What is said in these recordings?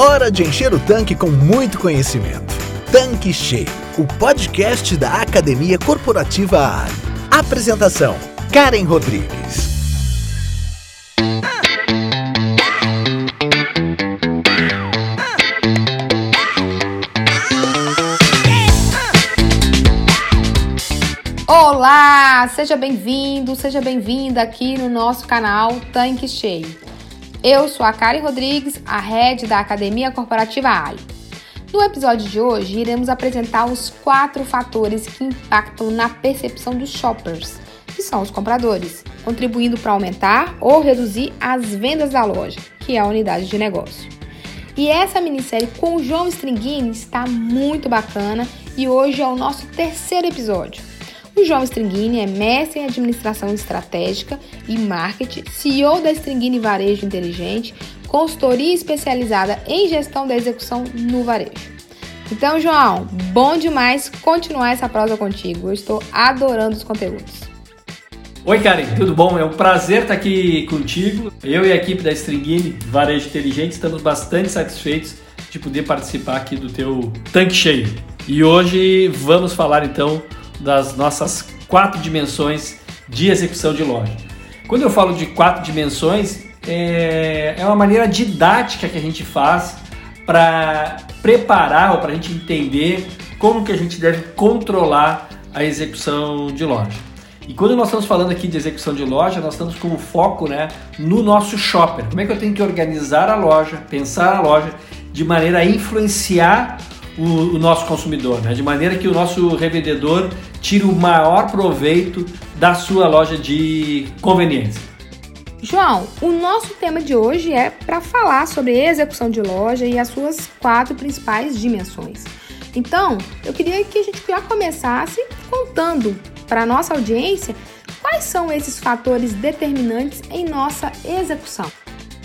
Hora de encher o tanque com muito conhecimento. Tanque Cheio, o podcast da Academia Corporativa Ali. Apresentação: Karen Rodrigues. Olá, seja bem-vindo, seja bem-vinda aqui no nosso canal Tanque Cheio. Eu sou a Karen Rodrigues, a head da Academia Corporativa Ali. No episódio de hoje, iremos apresentar os quatro fatores que impactam na percepção dos shoppers, que são os compradores, contribuindo para aumentar ou reduzir as vendas da loja, que é a unidade de negócio. E essa minissérie com o João Stringini está muito bacana e hoje é o nosso terceiro episódio. O João Stringini é mestre em administração estratégica e marketing, CEO da Stringini Varejo Inteligente, consultoria especializada em gestão da execução no varejo. Então, João, bom demais continuar essa prosa contigo. Eu estou adorando os conteúdos. Oi, Karen, tudo bom? É um prazer estar aqui contigo. Eu e a equipe da Stringini Varejo Inteligente estamos bastante satisfeitos de poder participar aqui do teu tanque cheio. E hoje vamos falar então das nossas quatro dimensões de execução de loja. Quando eu falo de quatro dimensões, é, é uma maneira didática que a gente faz para preparar ou para a gente entender como que a gente deve controlar a execução de loja. E quando nós estamos falando aqui de execução de loja, nós estamos com o foco né, no nosso shopper. Como é que eu tenho que organizar a loja, pensar a loja de maneira a influenciar o, o nosso consumidor, né? de maneira que o nosso revendedor tire o maior proveito da sua loja de conveniência. João, o nosso tema de hoje é para falar sobre execução de loja e as suas quatro principais dimensões. Então, eu queria que a gente já começasse contando para nossa audiência quais são esses fatores determinantes em nossa execução.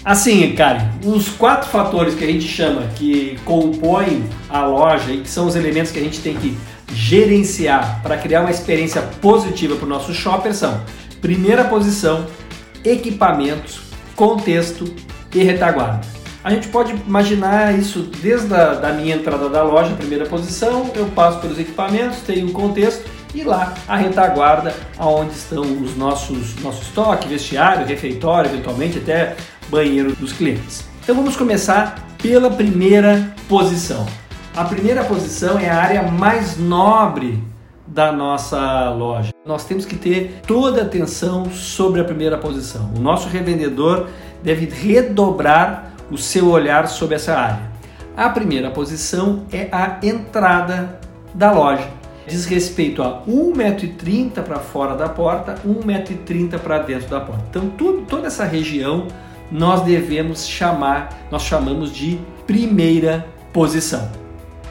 Assim, Karen, os quatro fatores que a gente chama que compõem a loja e que são os elementos que a gente tem que gerenciar para criar uma experiência positiva para o nosso shopper são primeira posição, equipamentos, contexto e retaguarda. A gente pode imaginar isso desde a da minha entrada da loja, primeira posição, eu passo pelos equipamentos, tenho o contexto e lá a retaguarda, aonde estão os nossos nosso estoque, vestiário, refeitório, eventualmente até banheiro dos clientes. Então vamos começar pela primeira posição. A primeira posição é a área mais nobre da nossa loja. Nós temos que ter toda a atenção sobre a primeira posição. O nosso revendedor deve redobrar o seu olhar sobre essa área. A primeira posição é a entrada da loja. Diz respeito a 1,30m para fora da porta, 1,30m para dentro da porta. Então, tudo, toda essa região nós devemos chamar, nós chamamos de primeira posição.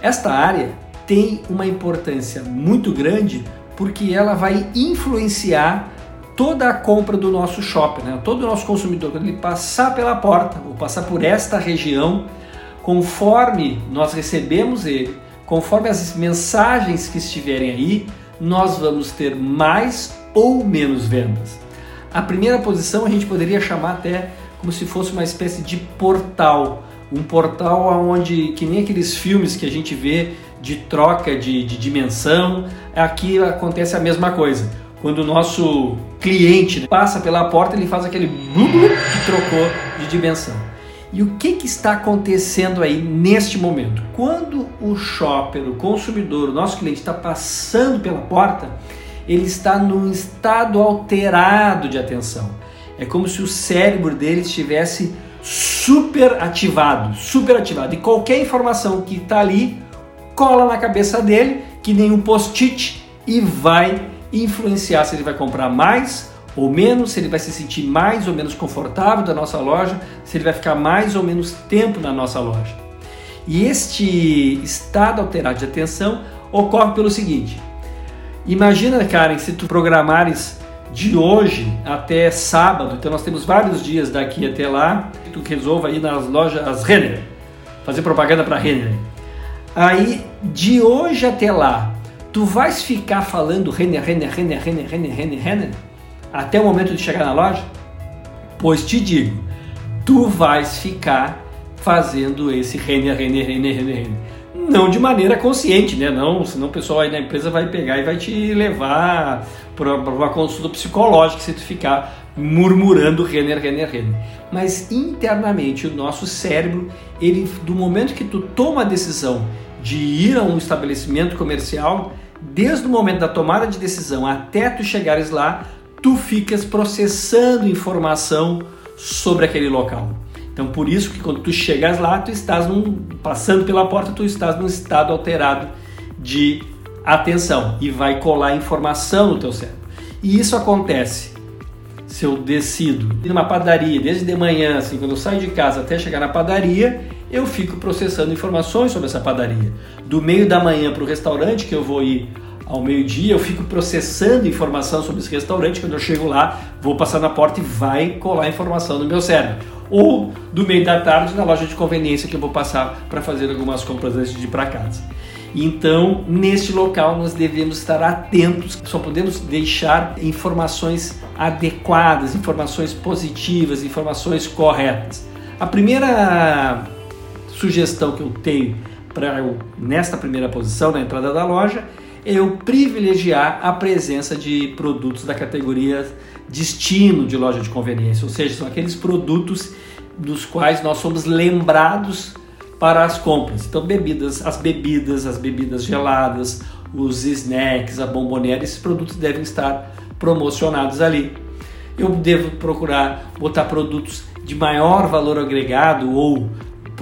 Esta área tem uma importância muito grande porque ela vai influenciar toda a compra do nosso shopping, né? todo o nosso consumidor, quando ele passar pela porta ou passar por esta região, conforme nós recebemos ele, conforme as mensagens que estiverem aí, nós vamos ter mais ou menos vendas. A primeira posição a gente poderia chamar até como se fosse uma espécie de portal, um portal onde, que nem aqueles filmes que a gente vê de troca de, de dimensão, aqui acontece a mesma coisa. Quando o nosso cliente passa pela porta, ele faz aquele blu, blu que trocou de dimensão. E o que, que está acontecendo aí neste momento? Quando o shopper, o consumidor, o nosso cliente está passando pela porta, ele está num estado alterado de atenção. É como se o cérebro dele estivesse super ativado, super ativado. E qualquer informação que está ali cola na cabeça dele, que nem um post-it, e vai influenciar se ele vai comprar mais ou menos, se ele vai se sentir mais ou menos confortável da nossa loja, se ele vai ficar mais ou menos tempo na nossa loja. E este estado alterado de atenção ocorre pelo seguinte: imagina, Karen, se tu programares de hoje até sábado, então nós temos vários dias daqui até lá, tu resolva ir nas lojas as Renner, fazer propaganda para Renner. Aí de hoje até lá, tu vais ficar falando Renner, Renner, Renner, Renner, Renner, Renner, Renner, até o momento de chegar na loja? Pois te digo, tu vais ficar fazendo esse render, render, render, render, render. Não de maneira consciente, né? Não, senão o pessoal aí na empresa vai pegar e vai te levar para uma consulta psicológica se tu ficar murmurando Renner, Renner, Renner. Mas internamente o nosso cérebro, ele do momento que tu toma a decisão de ir a um estabelecimento comercial, desde o momento da tomada de decisão até tu chegares lá, tu ficas processando informação sobre aquele local. Então por isso que quando tu chegas lá, tu estás num, passando pela porta, tu estás num estado alterado de atenção e vai colar informação no teu cérebro. E isso acontece se eu decido ir numa padaria desde de manhã, assim, quando eu saio de casa até chegar na padaria, eu fico processando informações sobre essa padaria. Do meio da manhã para o restaurante que eu vou ir ao meio-dia, eu fico processando informação sobre esse restaurante. Quando eu chego lá, vou passar na porta e vai colar informação no meu cérebro. Ou do meio da tarde na loja de conveniência que eu vou passar para fazer algumas compras antes de ir para casa. Então, neste local, nós devemos estar atentos, só podemos deixar informações adequadas, informações positivas, informações corretas. A primeira sugestão que eu tenho para nesta primeira posição, na entrada da loja, eu privilegiar a presença de produtos da categoria destino de loja de conveniência, ou seja, são aqueles produtos dos quais nós somos lembrados para as compras. Então, bebidas, as bebidas, as bebidas geladas, os snacks, a bomboniera, esses produtos devem estar promocionados ali. Eu devo procurar botar produtos de maior valor agregado ou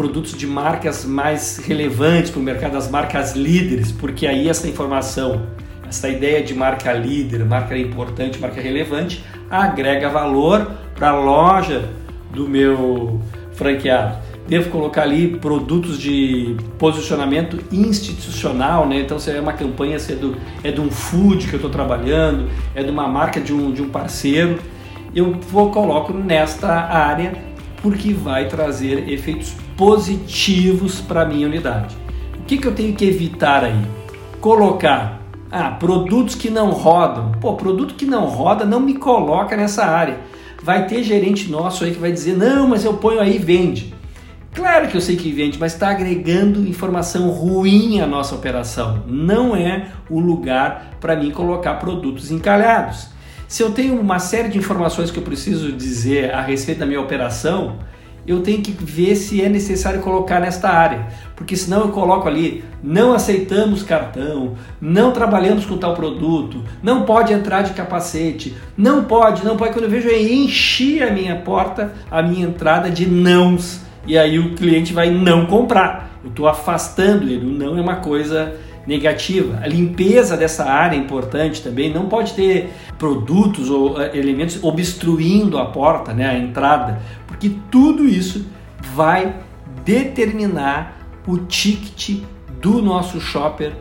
produtos de marcas mais relevantes para o mercado, as marcas líderes, porque aí essa informação, essa ideia de marca líder, marca importante, marca relevante, agrega valor para a loja do meu franqueado devo colocar ali produtos de posicionamento institucional, né? Então se é uma campanha, se é, do, é de um food que eu estou trabalhando, é de uma marca de um, de um parceiro, eu vou coloco nesta área porque vai trazer efeitos positivos para a minha unidade. O que, que eu tenho que evitar aí? Colocar ah, produtos que não rodam. Pô, produto que não roda não me coloca nessa área. Vai ter gerente nosso aí que vai dizer: não, mas eu ponho aí e vende. Claro que eu sei que vende, mas está agregando informação ruim à nossa operação. Não é o lugar para mim colocar produtos encalhados. Se eu tenho uma série de informações que eu preciso dizer a respeito da minha operação, eu tenho que ver se é necessário colocar nesta área, porque senão eu coloco ali: não aceitamos cartão, não trabalhamos com tal produto, não pode entrar de capacete, não pode, não pode. Quando eu vejo, eu enchi a minha porta, a minha entrada de nãos e aí o cliente vai não comprar. Eu estou afastando ele. O não é uma coisa negativa. A limpeza dessa área é importante também. Não pode ter produtos ou eh, elementos obstruindo a porta, né, a entrada, porque tudo isso vai determinar o ticket do nosso shopper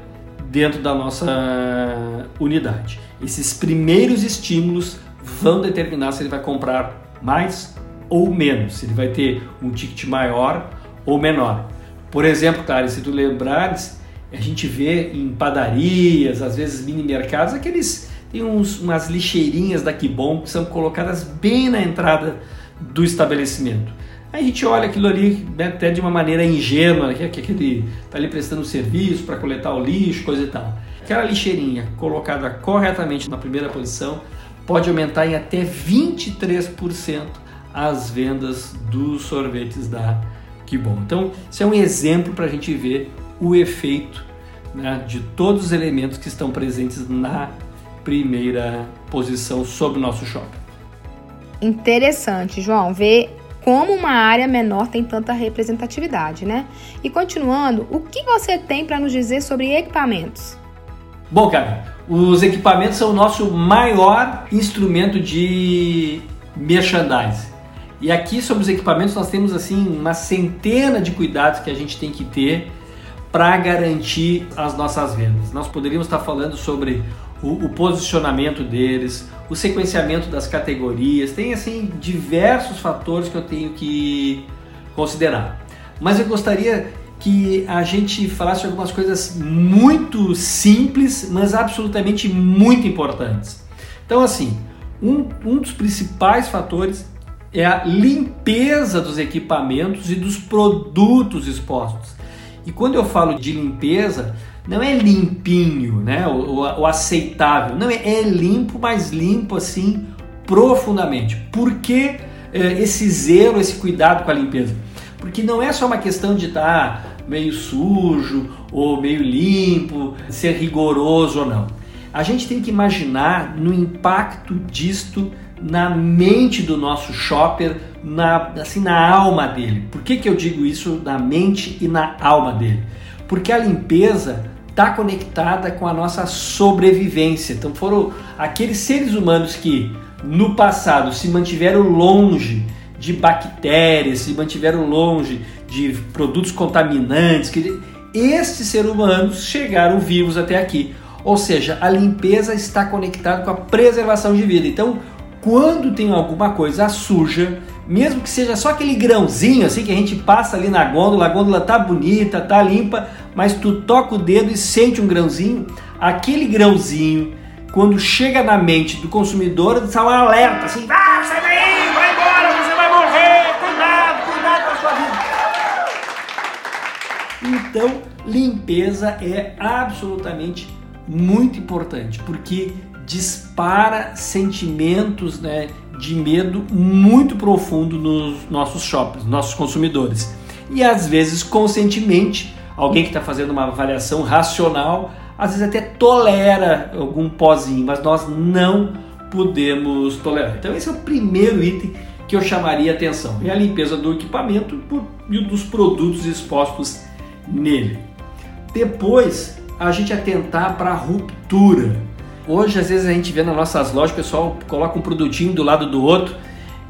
dentro da nossa unidade. Esses primeiros estímulos vão determinar se ele vai comprar mais ou menos, se ele vai ter um ticket maior ou menor. Por exemplo, cara, se tu lembrares, a gente vê em padarias, às vezes mini mercados, aqueles tem uns, umas lixeirinhas da Kibon que são colocadas bem na entrada do estabelecimento. Aí a gente olha aquilo ali né, até de uma maneira ingênua, né, que, que aquele está ali prestando serviço para coletar o lixo, coisa e tal. Aquela lixeirinha colocada corretamente na primeira posição pode aumentar em até 23% as vendas dos sorvetes da Bom. Então, isso é um exemplo para a gente ver o efeito né, de todos os elementos que estão presentes na primeira posição sobre o nosso shopping. Interessante, João, ver como uma área menor tem tanta representatividade, né? E continuando, o que você tem para nos dizer sobre equipamentos? Bom, cara, os equipamentos são o nosso maior instrumento de merchandising. E aqui sobre os equipamentos nós temos assim uma centena de cuidados que a gente tem que ter para garantir as nossas vendas. Nós poderíamos estar falando sobre o, o, posicionamento deles, o sequenciamento das categorias, tem assim diversos fatores que eu tenho que considerar. Mas eu gostaria que a gente falasse algumas coisas muito simples, mas absolutamente muito importantes. Então, assim, um, um dos principais fatores é a limpeza dos equipamentos e dos produtos expostos. E quando eu falo de limpeza, não é limpinho, né? O, o, o aceitável. Não, é, é, limpo, mas limpo assim profundamente. Por que é, esse zelo, esse cuidado com a limpeza? Porque não é só uma questão de estar tá meio sujo ou meio limpo, ser rigoroso ou não. A gente tem que imaginar no impacto disto na mente do nosso shopper, na, assim, na alma dele. Por que, que eu digo isso na mente e na alma dele? Porque a limpeza está conectada com a nossa sobrevivência. Então foram aqueles seres humanos que no passado se mantiveram longe de bactérias, se mantiveram longe de produtos contaminantes, que estes seres humanos chegaram vivos até aqui. Ou seja, a limpeza está conectada com a preservação de vida. Então, quando tem alguma coisa suja, mesmo que seja só aquele grãozinho assim que a gente passa ali na gôndola, a gôndola tá bonita, tá limpa, mas tu toca o dedo e sente um grãozinho, aquele grãozinho, quando chega na mente do consumidor, dá um alerta assim, ah, sai daí, vai embora, você vai morrer, cuidado, cuidado com a sua vida. Então, limpeza é absolutamente muito importante, porque dispara sentimentos né, de medo muito profundo nos nossos shoppings, nossos consumidores. E às vezes, conscientemente, alguém que está fazendo uma avaliação racional, às vezes até tolera algum pozinho, mas nós não podemos tolerar. Então, esse é o primeiro item que eu chamaria atenção: é a limpeza do equipamento e dos produtos expostos nele. Depois, a gente atentar para a ruptura Hoje, às vezes, a gente vê nas nossas lojas, o pessoal coloca um produtinho do lado do outro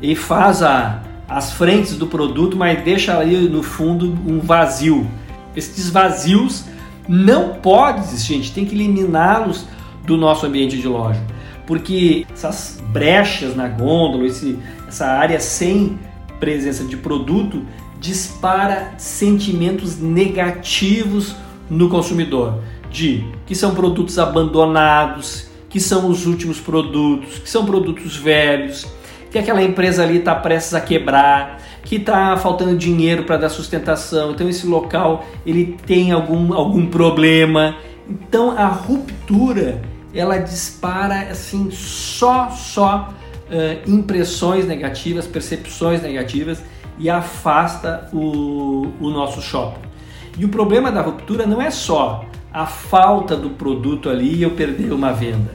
e faz a, as frentes do produto, mas deixa ali no fundo um vazio. Esses vazios não podem existir, a gente tem que eliminá-los do nosso ambiente de loja. Porque essas brechas na gôndola, esse, essa área sem presença de produto, dispara sentimentos negativos no consumidor de que são produtos abandonados, que são os últimos produtos, que são produtos velhos, que aquela empresa ali está prestes a quebrar, que está faltando dinheiro para dar sustentação, então esse local ele tem algum, algum problema. Então a ruptura ela dispara assim só só uh, impressões negativas, percepções negativas e afasta o, o nosso shopping. E o problema da ruptura não é só a falta do produto ali e eu perder uma venda.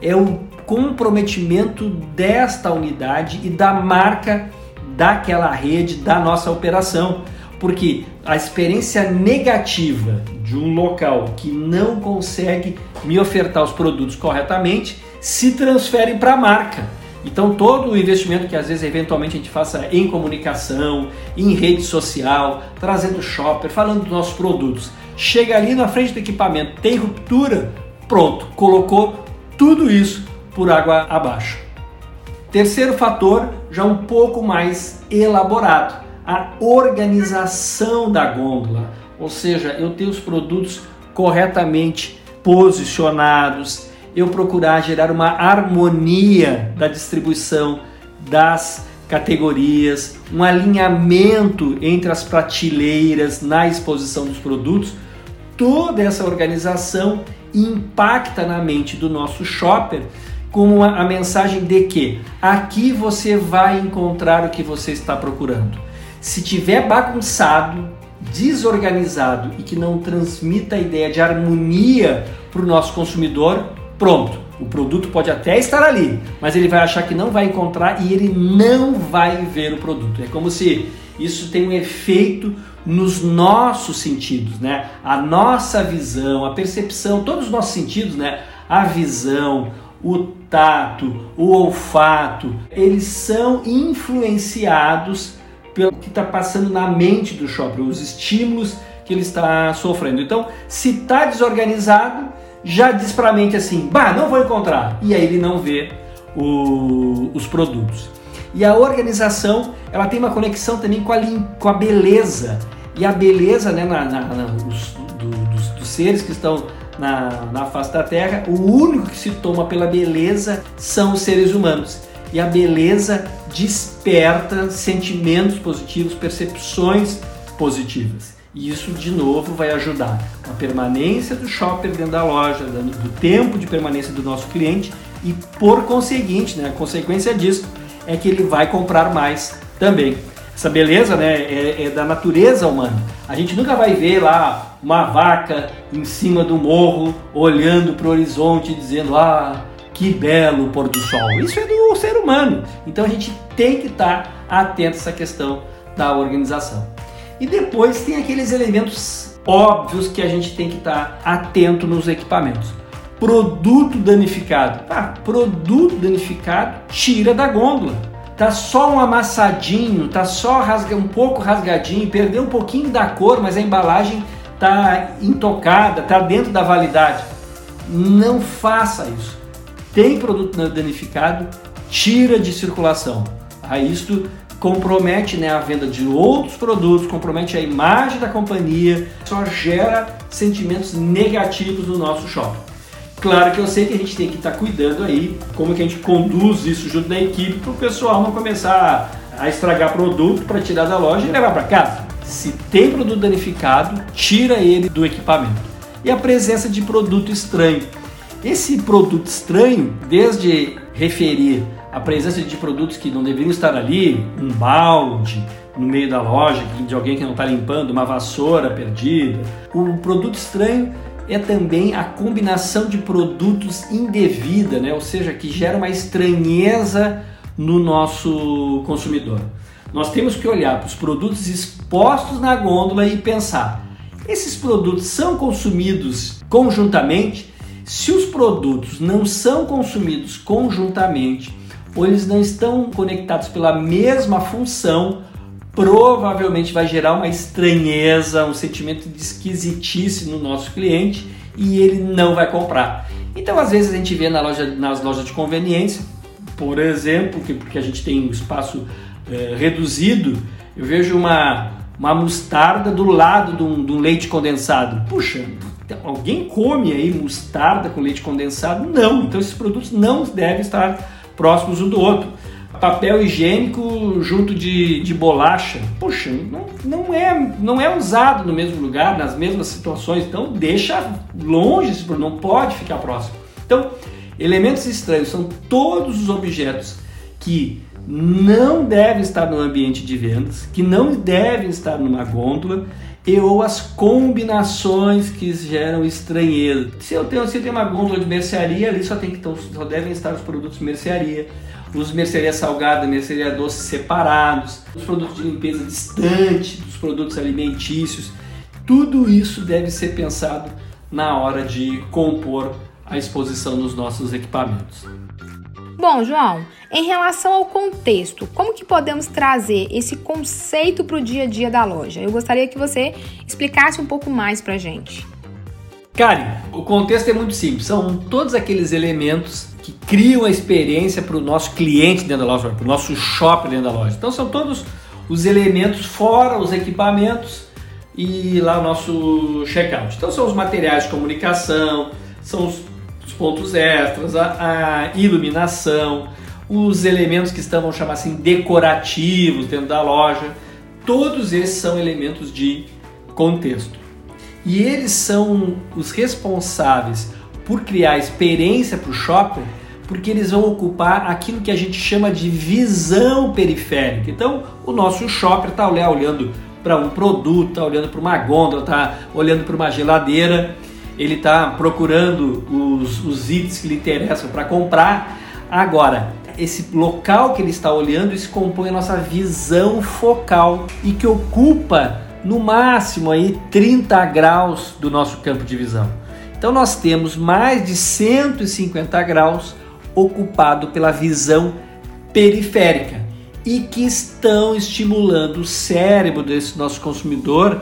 É o comprometimento desta unidade e da marca daquela rede, da nossa operação. Porque a experiência negativa de um local que não consegue me ofertar os produtos corretamente se transfere para a marca. Então todo o investimento que às vezes eventualmente a gente faça em comunicação, em rede social, trazendo shopper, falando dos nossos produtos, chega ali na frente do equipamento, tem ruptura, pronto, colocou tudo isso por água abaixo. Terceiro fator, já um pouco mais elaborado, a organização da gôndola, ou seja, eu ter os produtos corretamente posicionados, eu procurar gerar uma harmonia da distribuição das categorias, um alinhamento entre as prateleiras na exposição dos produtos, toda essa organização impacta na mente do nosso shopper com a, mensagem de que aqui você vai encontrar o que você está procurando. Se tiver bagunçado, desorganizado e que não transmita a ideia de harmonia para o nosso consumidor, pronto. O produto pode até estar ali, mas ele vai achar que não vai encontrar e ele não vai ver o produto. É como se isso tem um efeito nos nossos sentidos, né? A nossa visão, a percepção, todos os nossos sentidos, né? A visão, o tato, o olfato, eles são influenciados pelo que está passando na mente do shopper, os estímulos que ele está sofrendo. Então, se está desorganizado, já diz para a mente assim, bah, não vou encontrar. E aí ele não vê o, os produtos. E a organização, ela tem uma conexão também com a, com a beleza. E a beleza, né, na, na, na os, do, dos, dos, seres que estão na, na face da Terra, o único que se toma pela beleza são os seres humanos. E a beleza desperta sentimentos positivos, percepções positivas. E isso, de novo, vai ajudar a permanência do shopper dentro da loja, do tempo de permanência do nosso cliente e, por conseguinte, né, a consequência disso é que ele vai comprar mais também. Essa beleza né, é, é da natureza humana. A gente nunca vai ver lá uma vaca em cima do morro olhando para o horizonte dizendo: Ah, que belo pôr do sol. Isso é do ser humano. Então a gente tem que estar atento a essa questão da organização. E depois tem aqueles elementos óbvios que a gente tem que estar atento nos equipamentos. Produto danificado. Ah, produto danificado tira da gôndola. Tá só um amassadinho, tá só rasga, um pouco rasgadinho, perdeu um pouquinho da cor, mas a embalagem tá intocada, tá dentro da validade. Não faça isso. Tem produto danificado, tira de circulação. Aí isto compromete né, a venda de outros produtos, compromete a imagem da companhia, só gera sentimentos negativos no nosso shopping. Claro que eu sei que a gente tem que estar tá cuidando aí como que a gente conduz isso junto da equipe para o pessoal não começar a estragar produto para tirar da loja e levar para casa. Se tem produto danificado, tira ele do equipamento. E a presença de produto estranho. Esse produto estranho, desde referir a presença de produtos que não deveriam estar ali, um balde no meio da loja de alguém que não está limpando, uma vassoura perdida. O produto estranho é também a combinação de produtos indevida, né? ou seja, que gera uma estranheza no nosso consumidor. Nós temos que olhar para os produtos expostos na gôndola e pensar: esses produtos são consumidos conjuntamente? Se os produtos não são consumidos conjuntamente, ou eles não estão conectados pela mesma função, provavelmente vai gerar uma estranheza, um sentimento de esquisitice no nosso cliente e ele não vai comprar. Então, às vezes a gente vê na loja, nas lojas de conveniência, por exemplo, que, porque a gente tem um espaço é, reduzido, eu vejo uma, uma mostarda do lado de um, de um leite condensado. Puxa, alguém come aí mostarda com leite condensado? Não, então esses produtos não devem estar próximos um do outro. Papel higiênico junto de, de bolacha, poxa, não, não, é, não é usado no mesmo lugar, nas mesmas situações, então deixa longe esse produto, não pode ficar próximo. Então, elementos estranhos são todos os objetos que não devem estar no ambiente de vendas, que não devem estar numa gôndola e ou as combinações que geram estranheza. Se eu tenho, se eu tenho uma gôndola de mercearia, ali só, tem que, só devem estar os produtos de mercearia, os mercearia salgada, mercearia doce separados, os produtos de limpeza distante dos produtos alimentícios. Tudo isso deve ser pensado na hora de compor a exposição dos nossos equipamentos. Bom, João, em relação ao contexto, como que podemos trazer esse conceito para o dia a dia da loja? Eu gostaria que você explicasse um pouco mais para a gente. Karen, o contexto é muito simples. São todos aqueles elementos que criam a experiência para o nosso cliente dentro da loja, para o nosso shopping dentro da loja. Então são todos os elementos fora os equipamentos e lá o nosso checkout. Então são os materiais de comunicação, são os os pontos extras, a, a iluminação, os elementos que estão, vamos chamar assim, decorativos dentro da loja. Todos esses são elementos de contexto. E eles são os responsáveis por criar experiência para o shopper, porque eles vão ocupar aquilo que a gente chama de visão periférica. Então, o nosso shopper está olhando para um produto, está olhando para uma gôndola, está olhando para uma geladeira ele está procurando os, os itens que lhe interessam para comprar. Agora, esse local que ele está olhando, isso compõe a nossa visão focal e que ocupa no máximo aí 30 graus do nosso campo de visão. Então nós temos mais de 150 graus ocupado pela visão periférica e que estão estimulando o cérebro desse nosso consumidor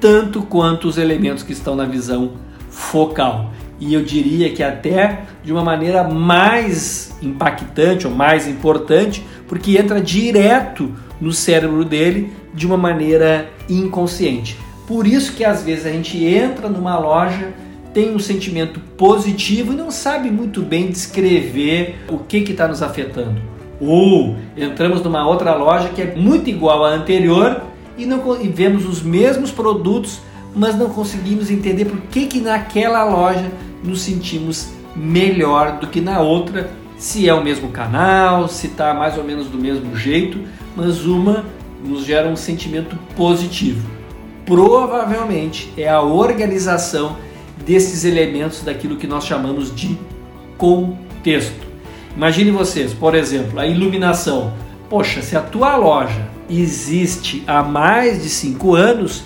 tanto quanto os elementos que estão na visão focal. E eu diria que até de uma maneira mais impactante ou mais importante, porque entra direto no cérebro dele de uma maneira inconsciente. Por isso que às vezes a gente entra numa loja, tem um sentimento positivo e não sabe muito bem descrever o que está nos afetando. Ou entramos numa outra loja que é muito igual à anterior e, não, e vemos os mesmos produtos, mas não conseguimos entender por que, que naquela loja nos sentimos melhor do que na outra, se é o mesmo canal, se está mais ou menos do mesmo jeito, mas uma nos gera um sentimento positivo. Provavelmente é a organização desses elementos daquilo que nós chamamos de contexto. Imagine vocês, por exemplo, a iluminação. Poxa, se a tua loja existe há mais de cinco anos,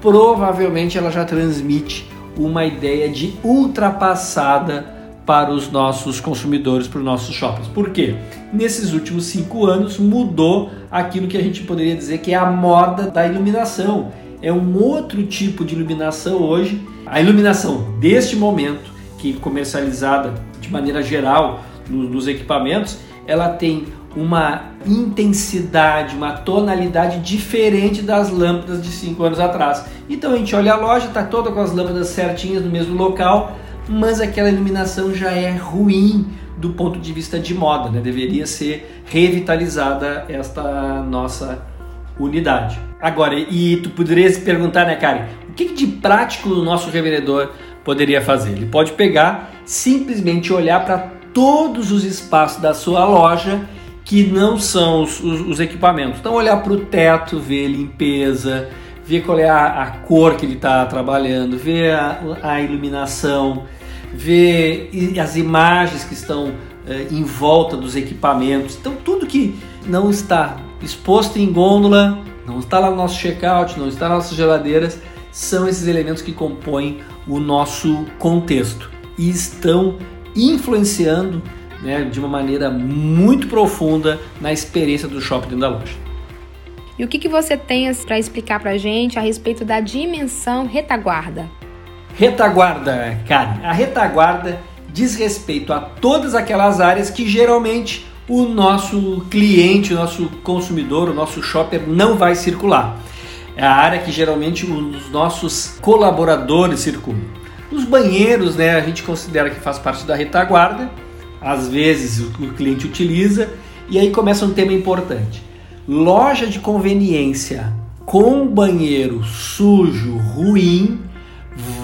provavelmente ela já transmite uma ideia de ultrapassada para os nossos consumidores, para os nossos shoppings. Por quê? Nesses últimos cinco anos mudou aquilo que a gente poderia dizer que é a moda da iluminação. É um outro tipo de iluminação hoje. A iluminação deste momento, que comercializada de maneira geral nos equipamentos, ela tem uma intensidade, uma tonalidade diferente das lâmpadas de 5 anos atrás. Então a gente olha a loja, está toda com as lâmpadas certinhas no mesmo local, mas aquela iluminação já é ruim do ponto de vista de moda, né? deveria ser revitalizada esta nossa unidade. Agora, e tu poderias perguntar, né, Karen, o que de prático o nosso revendedor poderia fazer? Ele pode pegar, simplesmente olhar para todos os espaços da sua loja que não são os, os, os equipamentos. Então, olhar para o teto, ver limpeza, ver qual é a, a cor que ele está trabalhando, ver a, a, iluminação, ver as imagens que estão eh, em volta dos equipamentos. Então, tudo que não está exposto em gôndola, não está lá no nosso checkout, não está nas nossas geladeiras, são esses elementos que compõem o nosso contexto e estão influenciando né, de uma maneira muito profunda na experiência do shopping dentro da loja. E o que, que você tem para explicar para a gente a respeito da dimensão retaguarda? Retaguarda, Karen. A retaguarda diz respeito a todas aquelas áreas que geralmente o nosso cliente, o nosso consumidor, o nosso shopper não vai circular. É a área que geralmente os nossos colaboradores circulam. Os banheiros, né, a gente considera que faz parte da retaguarda, às vezes o cliente utiliza, e aí começa um tema importante. Loja de conveniência com banheiro sujo, ruim,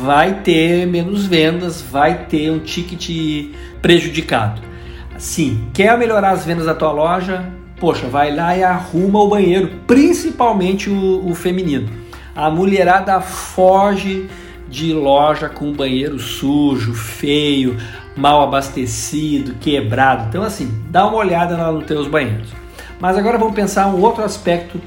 vai ter menos vendas, vai ter um ticket prejudicado. Sim, quer melhorar as vendas da tua loja? Poxa, vai lá e arruma o banheiro, principalmente o, o feminino. A mulherada foge de loja com banheiro sujo, feio, mal abastecido, quebrado. Então assim, dá uma olhada lá nos teus banheiros. Mas agora vamos pensar um outro aspecto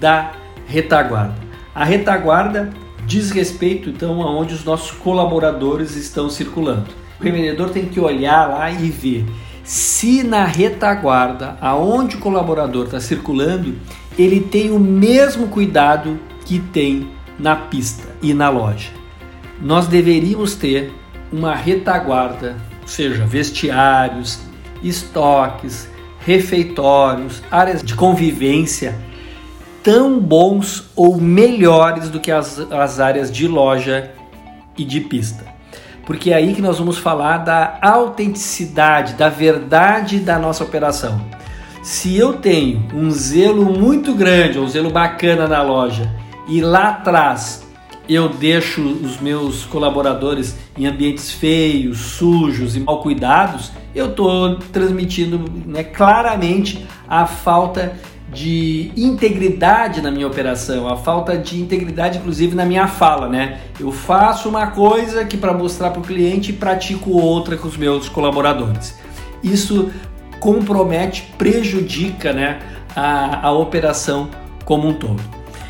da retaguarda. A retaguarda diz respeito então aonde os nossos colaboradores estão circulando. O revendedor tem que olhar lá e ver se na retaguarda, aonde o colaborador está circulando, ele tem o mesmo cuidado que tem na pista e na loja. Nós deveríamos ter uma retaguarda, seja, vestiários, estoques, refeitórios, áreas de convivência tão bons ou melhores do que as, as áreas de loja e de pista porque é aí que nós vamos falar da autenticidade, da verdade da nossa operação. Se eu tenho um zelo muito grande, um zelo bacana na loja, e lá atrás eu deixo os meus colaboradores em ambientes feios, sujos e mal cuidados, eu estou transmitindo né, claramente a falta de integridade na minha operação, a falta de integridade inclusive na minha fala, né? Eu faço uma coisa que para mostrar para o cliente pratico outra com os meus colaboradores. Isso compromete, prejudica, né, a, a operação como um todo.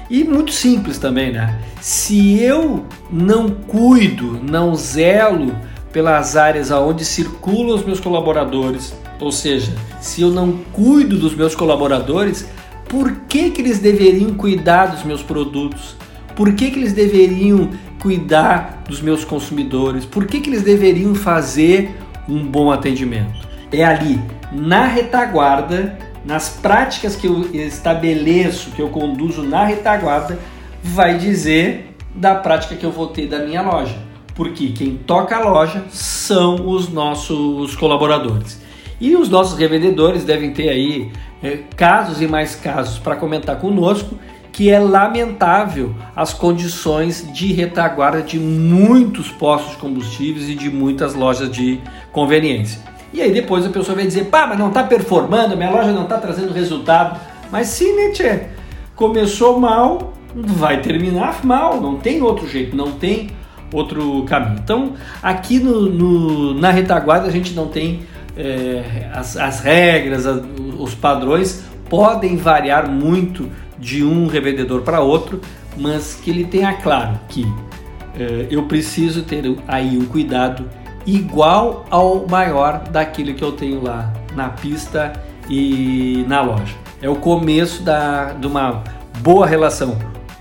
E muito simples também, né? Se eu não cuido, não zelo pelas áreas aonde circulam os meus colaboradores, ou seja, se eu não cuido dos meus colaboradores, por que, que eles deveriam cuidar dos meus produtos? Por que, que eles deveriam cuidar dos meus consumidores? Por que, que eles deveriam fazer um bom atendimento? É ali, na retaguarda, nas práticas que eu estabeleço, que eu conduzo na retaguarda, vai dizer da prática que eu vou ter da minha loja. Porque quem toca a loja são os nossos colaboradores. E os nossos revendedores devem ter aí é, casos e mais casos para comentar conosco que é lamentável as condições de retaguarda de muitos postos de combustíveis e de muitas lojas de conveniência. E aí depois a pessoa vai dizer, pá, mas não está performando, minha loja não está trazendo resultado. Mas sim, né, tchê? Começou mal, vai terminar mal, não tem outro jeito, não tem outro caminho. Então, aqui no, no na retaguarda a gente não tem é, as, as, regras, as, os padrões podem variar muito de um revendedor para outro, mas que ele tenha claro que é, eu preciso ter aí um cuidado igual ao maior daquilo que eu tenho lá na pista e na loja. É o começo da, de uma boa relação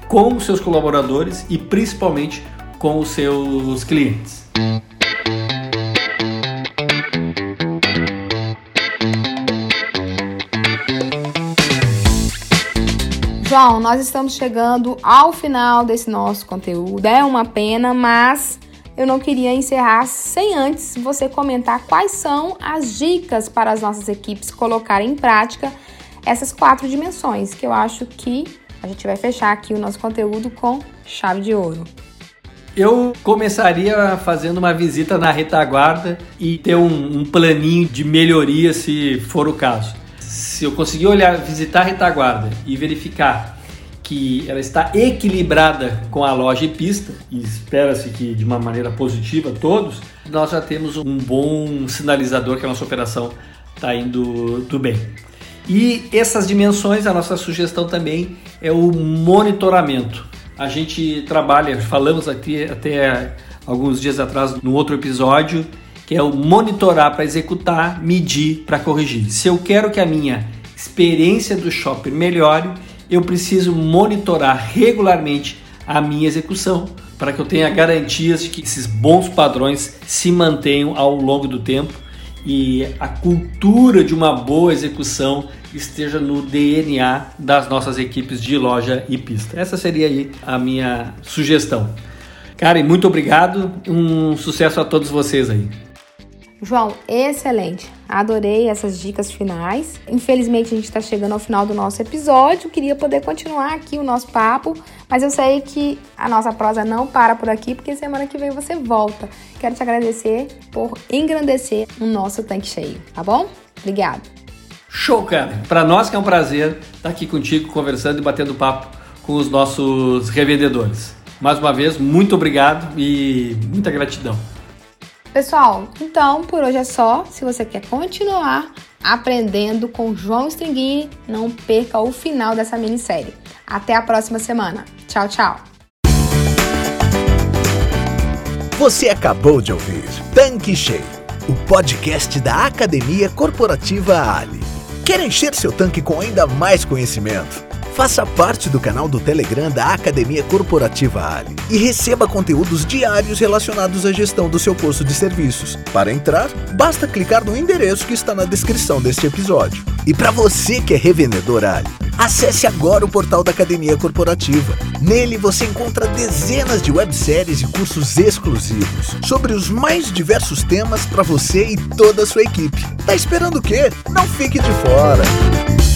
com os seus colaboradores e principalmente com os seus clientes. João, nós estamos chegando ao final desse nosso conteúdo. É uma pena, mas eu não queria encerrar sem antes você comentar quais são as dicas para as nossas equipes colocarem em prática essas quatro dimensões, que eu acho que a gente vai fechar aqui o nosso conteúdo com chave de ouro. Eu começaria fazendo uma visita na retaguarda e ter um, um planinho de melhoria se for o caso. Se eu conseguir olhar, visitar a retaguarda e verificar que ela está equilibrada com a loja e pista, e espera-se que de uma maneira positiva todos, nós já temos um bom sinalizador que a nossa operação está indo tudo bem. E essas dimensões, a nossa sugestão também é o monitoramento. A gente trabalha, falamos aqui até alguns dias atrás no outro episódio, que é o monitorar para executar, medir para corrigir. Se eu quero que a minha experiência do shopping melhore, eu preciso monitorar regularmente a minha execução para que eu tenha garantias de que esses bons padrões se mantenham ao longo do tempo e a cultura de uma boa execução esteja no DNA das nossas equipes de loja e pista. Essa seria aí a minha sugestão. Karen, muito obrigado. Um sucesso a todos vocês aí. João, excelente. Adorei essas dicas finais. Infelizmente, a gente está chegando ao final do nosso episódio. Queria poder continuar aqui o nosso papo, mas eu sei que a nossa prosa não para por aqui, porque semana que vem você volta. Quero te agradecer por engrandecer o nosso tanque cheio, tá bom? Obrigada. Show, cara. Para nós que é um prazer estar aqui contigo, conversando e batendo papo com os nossos revendedores. Mais uma vez, muito obrigado e muita gratidão. Pessoal, então por hoje é só. Se você quer continuar aprendendo com João Stringini, não perca o final dessa minissérie. Até a próxima semana. Tchau, tchau. Você acabou de ouvir Tanque Cheio, o podcast da Academia Corporativa Ali. Quer encher seu tanque com ainda mais conhecimento? Faça parte do canal do Telegram da Academia Corporativa Ali e receba conteúdos diários relacionados à gestão do seu posto de serviços. Para entrar, basta clicar no endereço que está na descrição deste episódio. E para você que é revendedor Ali, acesse agora o portal da Academia Corporativa. Nele você encontra dezenas de webséries e cursos exclusivos sobre os mais diversos temas para você e toda a sua equipe. Tá esperando o quê? Não fique de fora!